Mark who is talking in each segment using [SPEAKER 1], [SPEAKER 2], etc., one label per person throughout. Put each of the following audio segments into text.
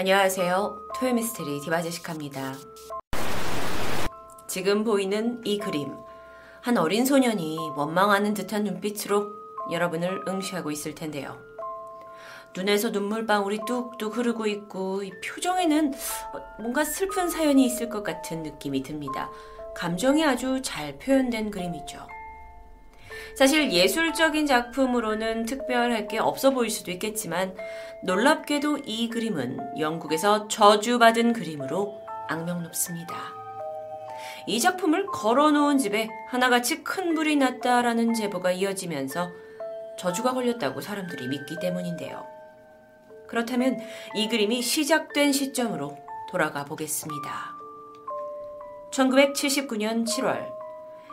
[SPEAKER 1] 안녕하세요. 토요미스테리 디바제식합니다. 지금 보이는 이 그림. 한 어린 소년이 원망하는 듯한 눈빛으로 여러분을 응시하고 있을 텐데요. 눈에서 눈물방울이 뚝뚝 흐르고 있고 이 표정에는 뭔가 슬픈 사연이 있을 것 같은 느낌이 듭니다. 감정이 아주 잘 표현된 그림이죠. 사실 예술적인 작품으로는 특별할 게 없어 보일 수도 있겠지만 놀랍게도 이 그림은 영국에서 저주받은 그림으로 악명 높습니다. 이 작품을 걸어놓은 집에 하나같이 큰 불이 났다라는 제보가 이어지면서 저주가 걸렸다고 사람들이 믿기 때문인데요. 그렇다면 이 그림이 시작된 시점으로 돌아가 보겠습니다. 1979년 7월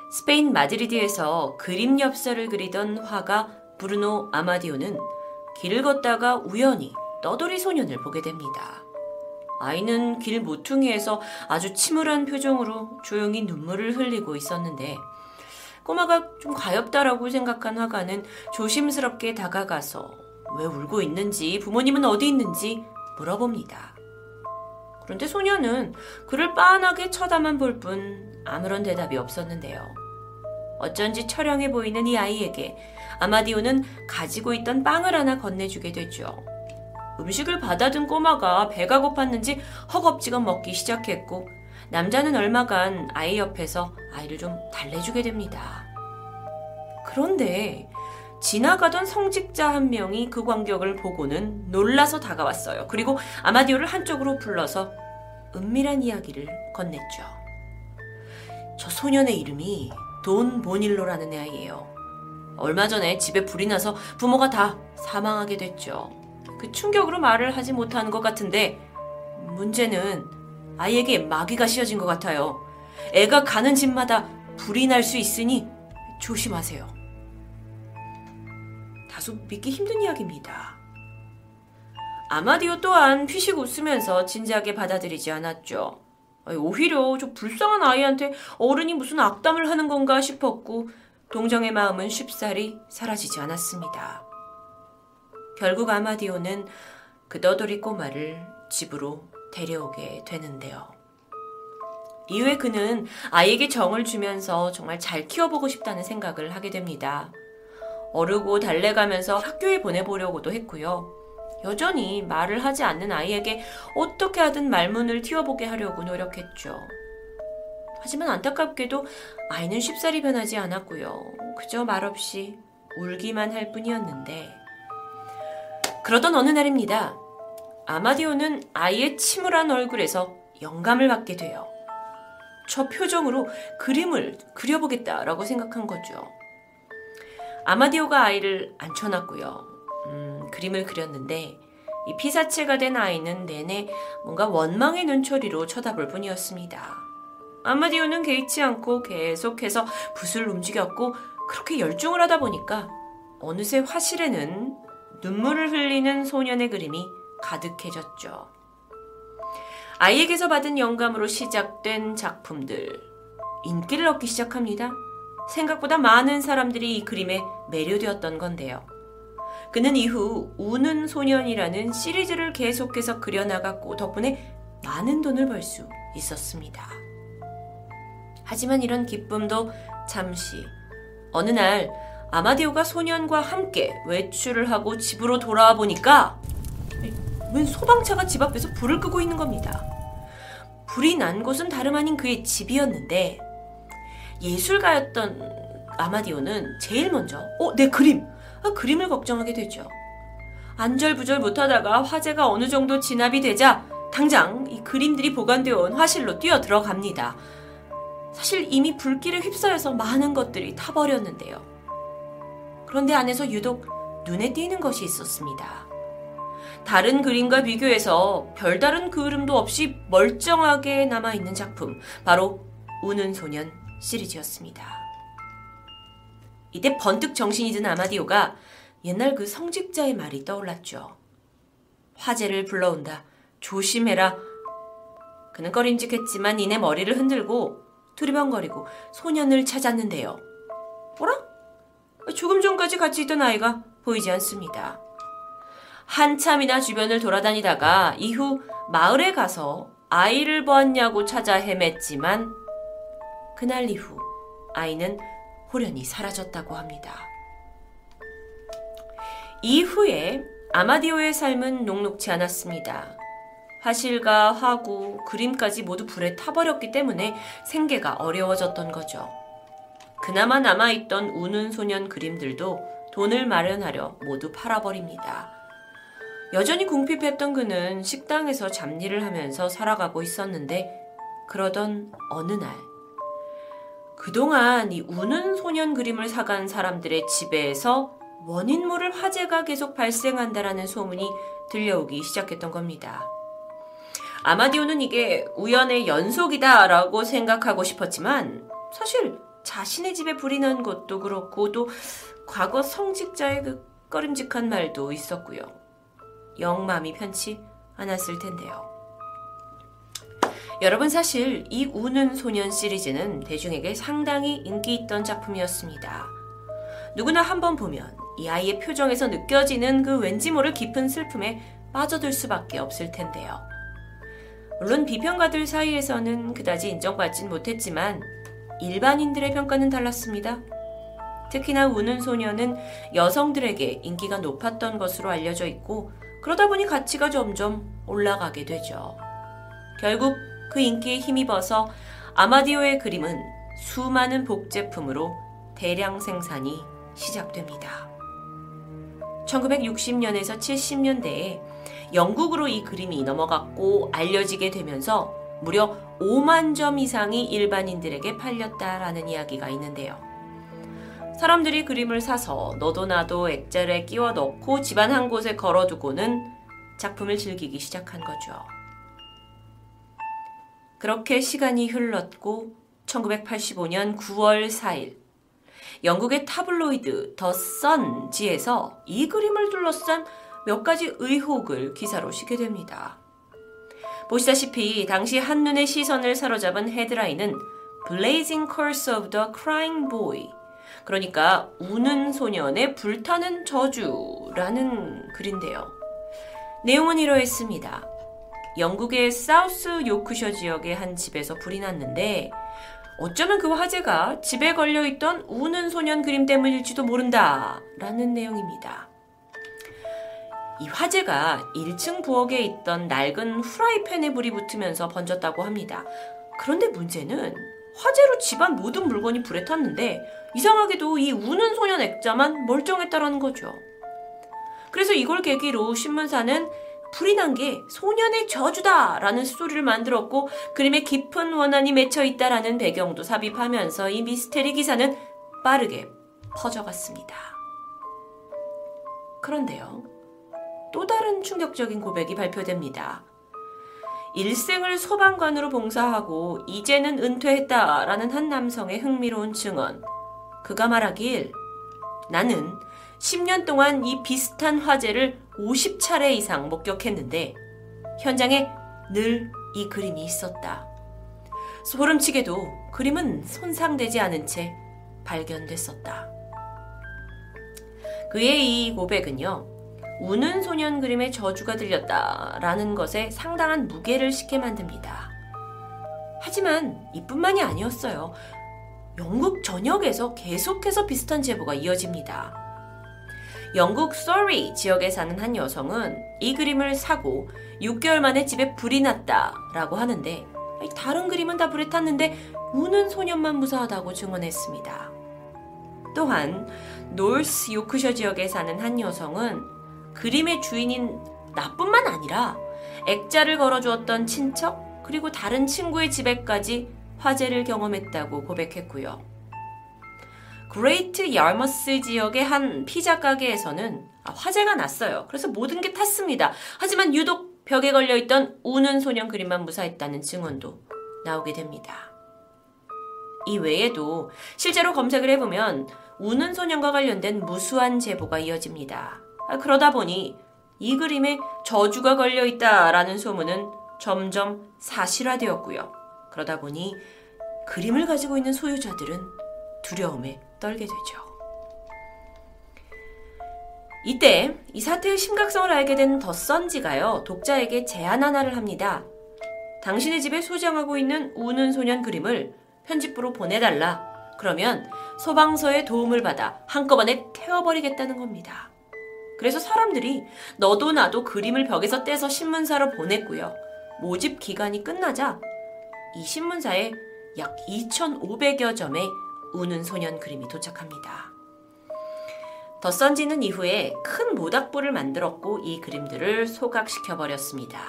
[SPEAKER 1] 스페인 마드리드에서 그림 엽서를 그리던 화가 브루노 아마디오는 길을 걷다가 우연히 떠돌이 소년을 보게 됩니다. 아이는 길 모퉁이에서 아주 침울한 표정으로 조용히 눈물을 흘리고 있었는데 꼬마가 좀 가엽다라고 생각한 화가는 조심스럽게 다가가서 왜 울고 있는지 부모님은 어디 있는지 물어봅니다. 그런데 소녀는 그를 빤하게 쳐다만 볼 뿐 아무런 대답이 없었는데요. 어쩐지 처량해 보이는 이 아이에게 아마디오는 가지고 있던 빵을 하나 건네주게 되죠. 음식을 받아든 꼬마가 배가 고팠는지 허겁지겁 먹기 시작했고 남자는 얼마간 아이 옆에서 아이를 좀 달래주게 됩니다. 그런데 지나가던 성직자 한 명이 그 광경을 보고는 놀라서 다가왔어요. 그리고 아마디오를 한쪽으로 불러서 은밀한 이야기를 건넸죠. 저 소년의 이름이 돈 보닐로라는 아이예요. 얼마 전에 집에 불이 나서 부모가 다 사망하게 됐죠. 그 충격으로 말을 하지 못하는 것 같은데 문제는 아이에게 마귀가 씌어진 것 같아요. 애가 가는 집마다 불이 날 수 있으니 조심하세요. 다소 믿기 힘든 이야기입니다. 아마디오 또한 피식 웃으면서 진지하게 받아들이지 않았죠. 오히려 저 불쌍한 아이한테 어른이 무슨 악담을 하는 건가 싶었고 동정의 마음은 쉽사리 사라지지 않았습니다. 결국 아마디오는 그 너돌이 꼬마를 집으로 데려오게 되는데요. 이후에 그는 아이에게 정을 주면서 정말 잘 키워보고 싶다는 생각을 하게 됩니다. 어르고 달래가면서 학교에 보내보려고도 했고요. 여전히 말을 하지 않는 아이에게 어떻게 하든 말문을 틔워보게 하려고 노력했죠. 하지만 안타깝게도 아이는 쉽사리 변하지 않았고요. 그저 말없이 울기만 할 뿐이었는데 그러던 어느 날입니다. 아마디오는 아이의 침울한 얼굴에서 영감을 받게 돼요. 저 표정으로 그림을 그려보겠다라고 생각한 거죠. 아마디오가 아이를 앉혀놨고요. 음, 그림을 그렸는데 이 피사체가 된 아이는 내내 뭔가 원망의 눈초리로 쳐다볼 뿐이었습니다. 아마디오는 개의치 않고 계속해서 붓을 움직였고 그렇게 열중을 하다 보니까 어느새 화실에는 눈물을 흘리는 소년의 그림이 가득해졌죠. 아이에게서 받은 영감으로 시작된 작품들 인기를 얻기 시작합니다. 생각보다 많은 사람들이 이 그림에 매료되었던 건데요. 그는 이후 우는 소년이라는 시리즈를 계속해서 그려나갔고 덕분에 많은 돈을 벌 수 있었습니다. 하지만 이런 기쁨도 잠시 어느 날 아마디오가 소년과 함께 외출을 하고 집으로 돌아와 보니까 웬 소방차가 집 앞에서 불을 끄고 있는 겁니다. 불이 난 곳은 다름 아닌 그의 집이었는데 예술가였던 아마디오는 제일 먼저 어, 내 그림! 아, 그림을 걱정하게 되죠. 안절부절 못하다가 화재가 어느 정도 진압이 되자 당장 이 그림들이 보관되어 온 화실로 뛰어 들어갑니다. 사실 이미 불길에 휩싸여서 많은 것들이 타버렸는데요. 그런데 안에서 유독 눈에 띄는 것이 있었습니다. 다른 그림과 비교해서 별다른 그림도 없이 멀쩡하게 남아있는 작품, 바로 우는 소년 시리즈였습니다. 이때 번뜩 정신이 든 아마디오가 옛날 그 성직자의 말이 떠올랐죠. 화재를 불러온다. 조심해라. 그는 꺼림직했지만 이내 머리를 흔들고 두리번거리고 소년을 찾았는데요. 뭐라? 조금 전까지 같이 있던 아이가 보이지 않습니다. 한참이나 주변을 돌아다니다가 이후 마을에 가서 아이를 보았냐고 찾아 헤맸지만 그날 이후 아이는 호련히 사라졌다고 합니다. 이후에 아마디오의 삶은 녹록지 않았습니다. 화실과 화구, 그림까지 모두 불에 타버렸기 때문에 생계가 어려워졌던 거죠. 그나마 남아있던 우는 소년 그림들도 돈을 마련하려 모두 팔아버립니다. 여전히 궁핍했던 그는 식당에서 잡일을 하면서 살아가고 있었는데 그러던 어느 날 그동안 이 우는 소년 그림을 사간 사람들의 집에서 원인 모를 화재가 계속 발생한다라는 소문이 들려오기 시작했던 겁니다. 아마디오는 이게 우연의 연속이다라고 생각하고 싶었지만 사실 자신의 집에 불이 난 것도 그렇고 또 과거 성직자의 그 꺼림직한 말도 있었고요. 영 마음이 편치 않았을 텐데요. 여러분 사실 이 우는 소년 시리즈는 대중에게 상당히 인기 있던 작품이었습니다. 누구나 한번 보면 이 아이의 표정에서 느껴지는 그 왠지 모를 깊은 슬픔에 빠져들 수밖에 없을 텐데요. 물론 비평가들 사이에서는 그다지 인정받진 못했지만 일반인들의 평가는 달랐습니다. 특히나 우는 소녀는 여성들에게 인기가 높았던 것으로 알려져 있고 그러다 보니 가치가 점점 올라가게 되죠. 결국 그 인기에 힘입어서 아마디오의 그림은 수많은 복제품으로 대량 생산이 시작됩니다. 1960년에서 70년대에 영국으로 이 그림이 넘어갔고 알려지게 되면서 무려 5만 점 이상이 일반인들에게 팔렸다라는 이야기가 있는데요. 사람들이 그림을 사서 너도 나도 액자를 끼워 넣고 집안 한 곳에 걸어두고는 작품을 즐기기 시작한 거죠. 그렇게 시간이 흘렀고 1985년 9월 4일 영국의 타블로이드 더 선지에서 이 그림을 둘러싼 몇 가지 의혹을 기사로 싣게 됩니다. 보시다시피 당시 한눈의 시선을 사로잡은 헤드라인은 Blazing Curse of the Crying Boy 그러니까 우는 소년의 불타는 저주라는 글인데요. 내용은 이러했습니다. 영국의 사우스 요크셔 지역의 한 집에서 불이 났는데 어쩌면 그 화재가 집에 걸려있던 우는 소년 그림 때문일지도 모른다 라는 내용입니다. 이 화재가 1층 부엌에 있던 낡은 후라이팬에 불이 붙으면서 번졌다고 합니다. 그런데 문제는 화재로 집안 모든 물건이 불에 탔는데 이상하게도 이 우는 소년 액자만 멀쩡했다라는 거죠. 그래서 이걸 계기로 신문사는 불이 난 게 소년의 저주다 라는 스토리를 만들었고 그림에 깊은 원한이 맺혀 있다라는 배경도 삽입하면서 이 미스테리 기사는 빠르게 퍼져갔습니다. 그런데요. 또 다른 충격적인 고백이 발표됩니다. 일생을 소방관으로 봉사하고 이제는 은퇴했다라는 한 남성의 흥미로운 증언. 그가 말하길 나는 10년 동안 이 비슷한 화재를 50차례 이상 목격했는데 현장에 늘 이 그림이 있었다. 소름치게도 그림은 손상되지 않은 채 발견됐었다. 그의 이 고백은요, 우는 소년 그림의 저주가 들렸다라는 것에 상당한 무게를 싣게 만듭니다. 하지만 이뿐만이 아니었어요. 영국 전역에서 계속해서 비슷한 제보가 이어집니다. 영국 서리 지역에 사는 한 여성은 이 그림을 사고 6개월 만에 집에 불이 났다라고 하는데 다른 그림은 다 불에 탔는데 우는 소년만 무사하다고 증언했습니다. 또한 노스 요크셔 지역에 사는 한 여성은 그림의 주인인 나뿐만 아니라 액자를 걸어주었던 친척 그리고 다른 친구의 집에까지 화재를 경험했다고 고백했고요. 그레이트 야머스 지역의 한 피자 가게에서는 아, 화재가 났어요. 그래서 모든 게 탔습니다. 하지만 유독 벽에 걸려있던 우는 소년 그림만 무사했다는 증언도 나오게 됩니다. 이 외에도 실제로 검색을 해보면 우는 소년과 관련된 무수한 제보가 이어집니다. 아, 그러다 보니 이 그림에 저주가 걸려있다라는 소문은 점점 사실화되었고요. 그러다 보니 그림을 가지고 있는 소유자들은 두려움에 떨게 되죠. 이때 이 사태의 심각성을 알게 된 더선지가요 독자에게 제안 하나를 합니다. 당신의 집에 소장하고 있는 우는 소년 그림을 편집부로 보내달라. 그러면 소방서의 도움을 받아 한꺼번에 태워버리겠다는 겁니다. 그래서 사람들이 너도 나도 그림을 벽에서 떼서 신문사로 보냈고요. 모집 기간이 끝나자 이 신문사에 약 2,500여 점의 우는 소년 그림이 도착합니다. 더선지는 이후에 큰 모닥불을 만들었고 이 그림들을 소각시켜 버렸습니다.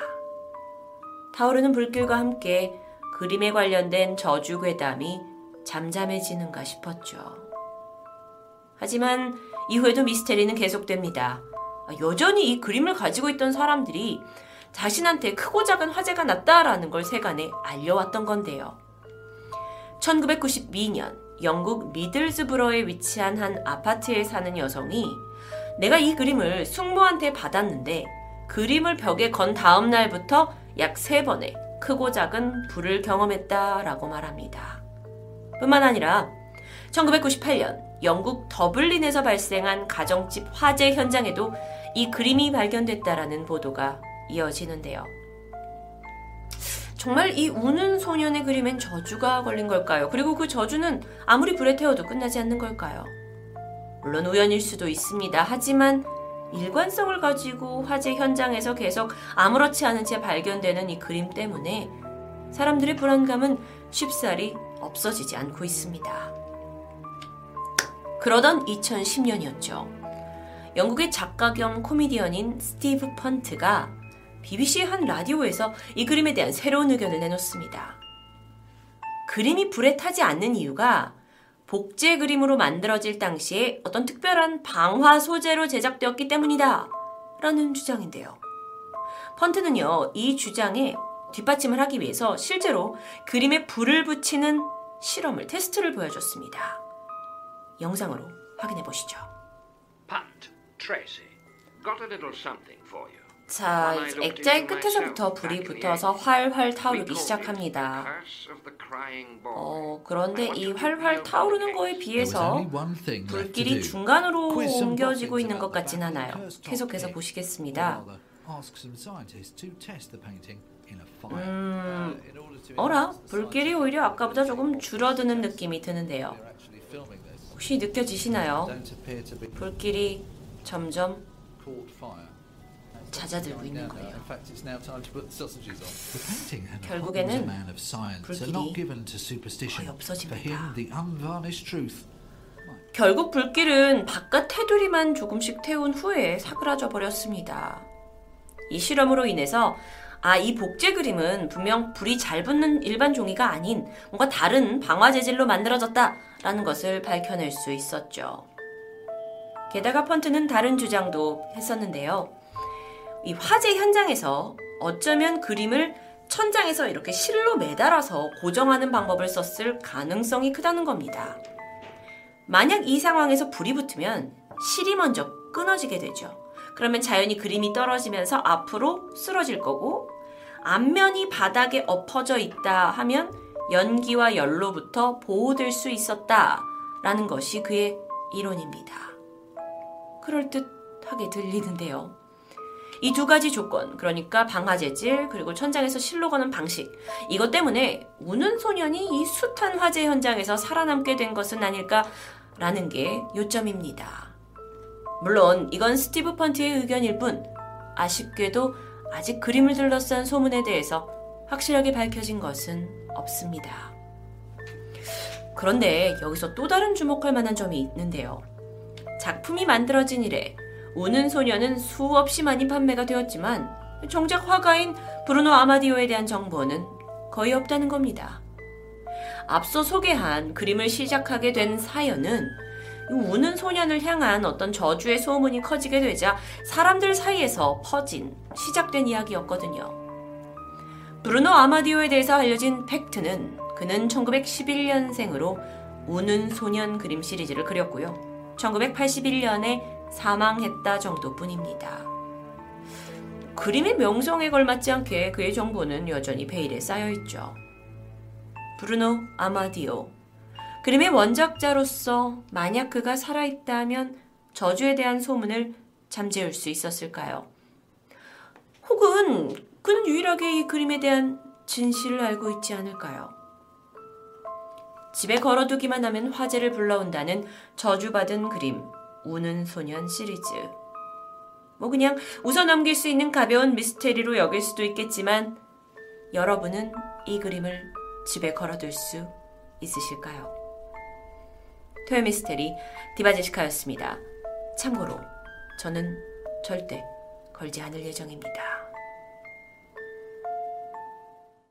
[SPEAKER 1] 타오르는 불길과 함께 그림에 관련된 저주 괴담이 잠잠해지는가 싶었죠. 하지만 이후에도 미스테리는 계속됩니다. 여전히 이 그림을 가지고 있던 사람들이 자신한테 크고 작은 화재가 났다라는 걸 세간에 알려왔던 건데요. 1992년 영국 미들즈브러에 위치한 한 아파트에 사는 여성이 내가 이 그림을 숙모한테 받았는데 그림을 벽에 건 다음 날부터 약 3번의 크고 작은 불을 경험했다라고 말합니다. 뿐만 아니라 1998년 영국 더블린에서 발생한 가정집 화재 현장에도 이 그림이 발견됐다라는 보도가 이어지는데요. 정말 이 우는 소년의 그림엔 저주가 걸린 걸까요? 그리고 그 저주는 아무리 불에 태워도 끝나지 않는 걸까요? 물론 우연일 수도 있습니다. 하지만 일관성을 가지고 화재 현장에서 계속 아무렇지 않은 채 발견되는 이 그림 때문에 사람들의 불안감은 쉽사리 없어지지 않고 있습니다. 그러던 2010년이었죠. 영국의 작가 겸 코미디언인 스티브 펀트가 BBC의 한 라디오에서 이 그림에 대한 새로운 의견을 내놓습니다. 그림이 불에 타지 않는 이유가 복제 그림으로 만들어질 당시에 어떤 특별한 방화 소재로 제작되었기 때문이다. 라는 주장인데요. 펀트는요, 이 주장에 뒷받침을 하기 위해서 실제로 그림에 불을 붙이는 실험을 테스트를 보여줬습니다. 영상으로 확인해 보시죠. 자, 액자의 끝에서부터 불이 붙어서 활활 타오르기 시작합니다. 어, 그런데 이 활활 타오르는 거에 비해서 불길이 중간으로 옮겨지고 있는 것 같진 않아요. 계속해서 보시겠습니다. 음, 어라? 불길이 오히려 아까보다 조금 줄어드는 느낌이 드는데요. 혹시 느껴지시나요? 불길이 점점 잦아들고 있는 거예요. 결국에는 불길이 거의 없어집니다. 결국 불길은 바깥 테두리만 조금씩 태운 후에 사그라져 버렸습니다. 이 실험으로 인해서 아, 이 복제 그림은 분명 불이 잘 붙는 일반 종이가 아닌 뭔가 다른 방화 재질로 만들어졌다라는 것을 밝혀낼 수 있었죠. 게다가 펀트는 다른 주장도 했었는데요. 이 화재 현장에서 어쩌면 그림을 천장에서 이렇게 실로 매달아서 고정하는 방법을 썼을 가능성이 크다는 겁니다. 만약 이 상황에서 불이 붙으면 실이 먼저 끊어지게 되죠. 그러면 자연히 그림이 떨어지면서 앞으로 쓰러질 거고 앞면이 바닥에 엎어져 있다 하면 연기와 열로부터 보호될 수 있었다라는 것이 그의 이론입니다. 그럴듯하게 들리는데요. 이 두 가지 조건, 그러니까 방화 재질, 그리고 천장에서 실로 거는 방식, 이것 때문에 우는 소년이 이 숱한 화재 현장에서 살아남게 된 것은 아닐까라는 게 요점입니다. 물론 이건 스티브 펀트의 의견일 뿐 아쉽게도 아직 그림을 둘러싼 소문에 대해서 확실하게 밝혀진 것은 없습니다. 그런데 여기서 또 다른 주목할 만한 점이 있는데요. 작품이 만들어진 이래 우는 소녀는 수없이 많이 판매가 되었지만 정작 화가인 브루노 아마디오에 대한 정보는 거의 없다는 겁니다. 앞서 소개한 그림을 시작하게 된 사연은 우는 소년을 향한 어떤 저주의 소문이 커지게 되자 사람들 사이에서 퍼진 시작된 이야기였거든요. 브루노 아마디오에 대해서 알려진 팩트는 그는 1911년생으로 우는 소년 그림 시리즈를 그렸고요. 1981년에 사망했다 정도뿐입니다. 그림의 명성에 걸맞지 않게 그의 정보는 여전히 베일에 쌓여 있죠. 브루노 아마디오 그림의 원작자로서 만약 그가 살아있다면 저주에 대한 소문을 잠재울 수 있었을까요? 혹은 그는 유일하게 이 그림에 대한 진실을 알고 있지 않을까요? 집에 걸어두기만 하면 화제를 불러온다는 저주받은 그림, 우는 소년 시리즈. 뭐 그냥 웃어 넘길 수 있는 가벼운 미스테리로 여길 수도 있겠지만 여러분은 이 그림을 집에 걸어둘 수 있으실까요? 토요미스테리 디바제시카였습니다. 참고로 저는 절대 걸지 않을 예정입니다.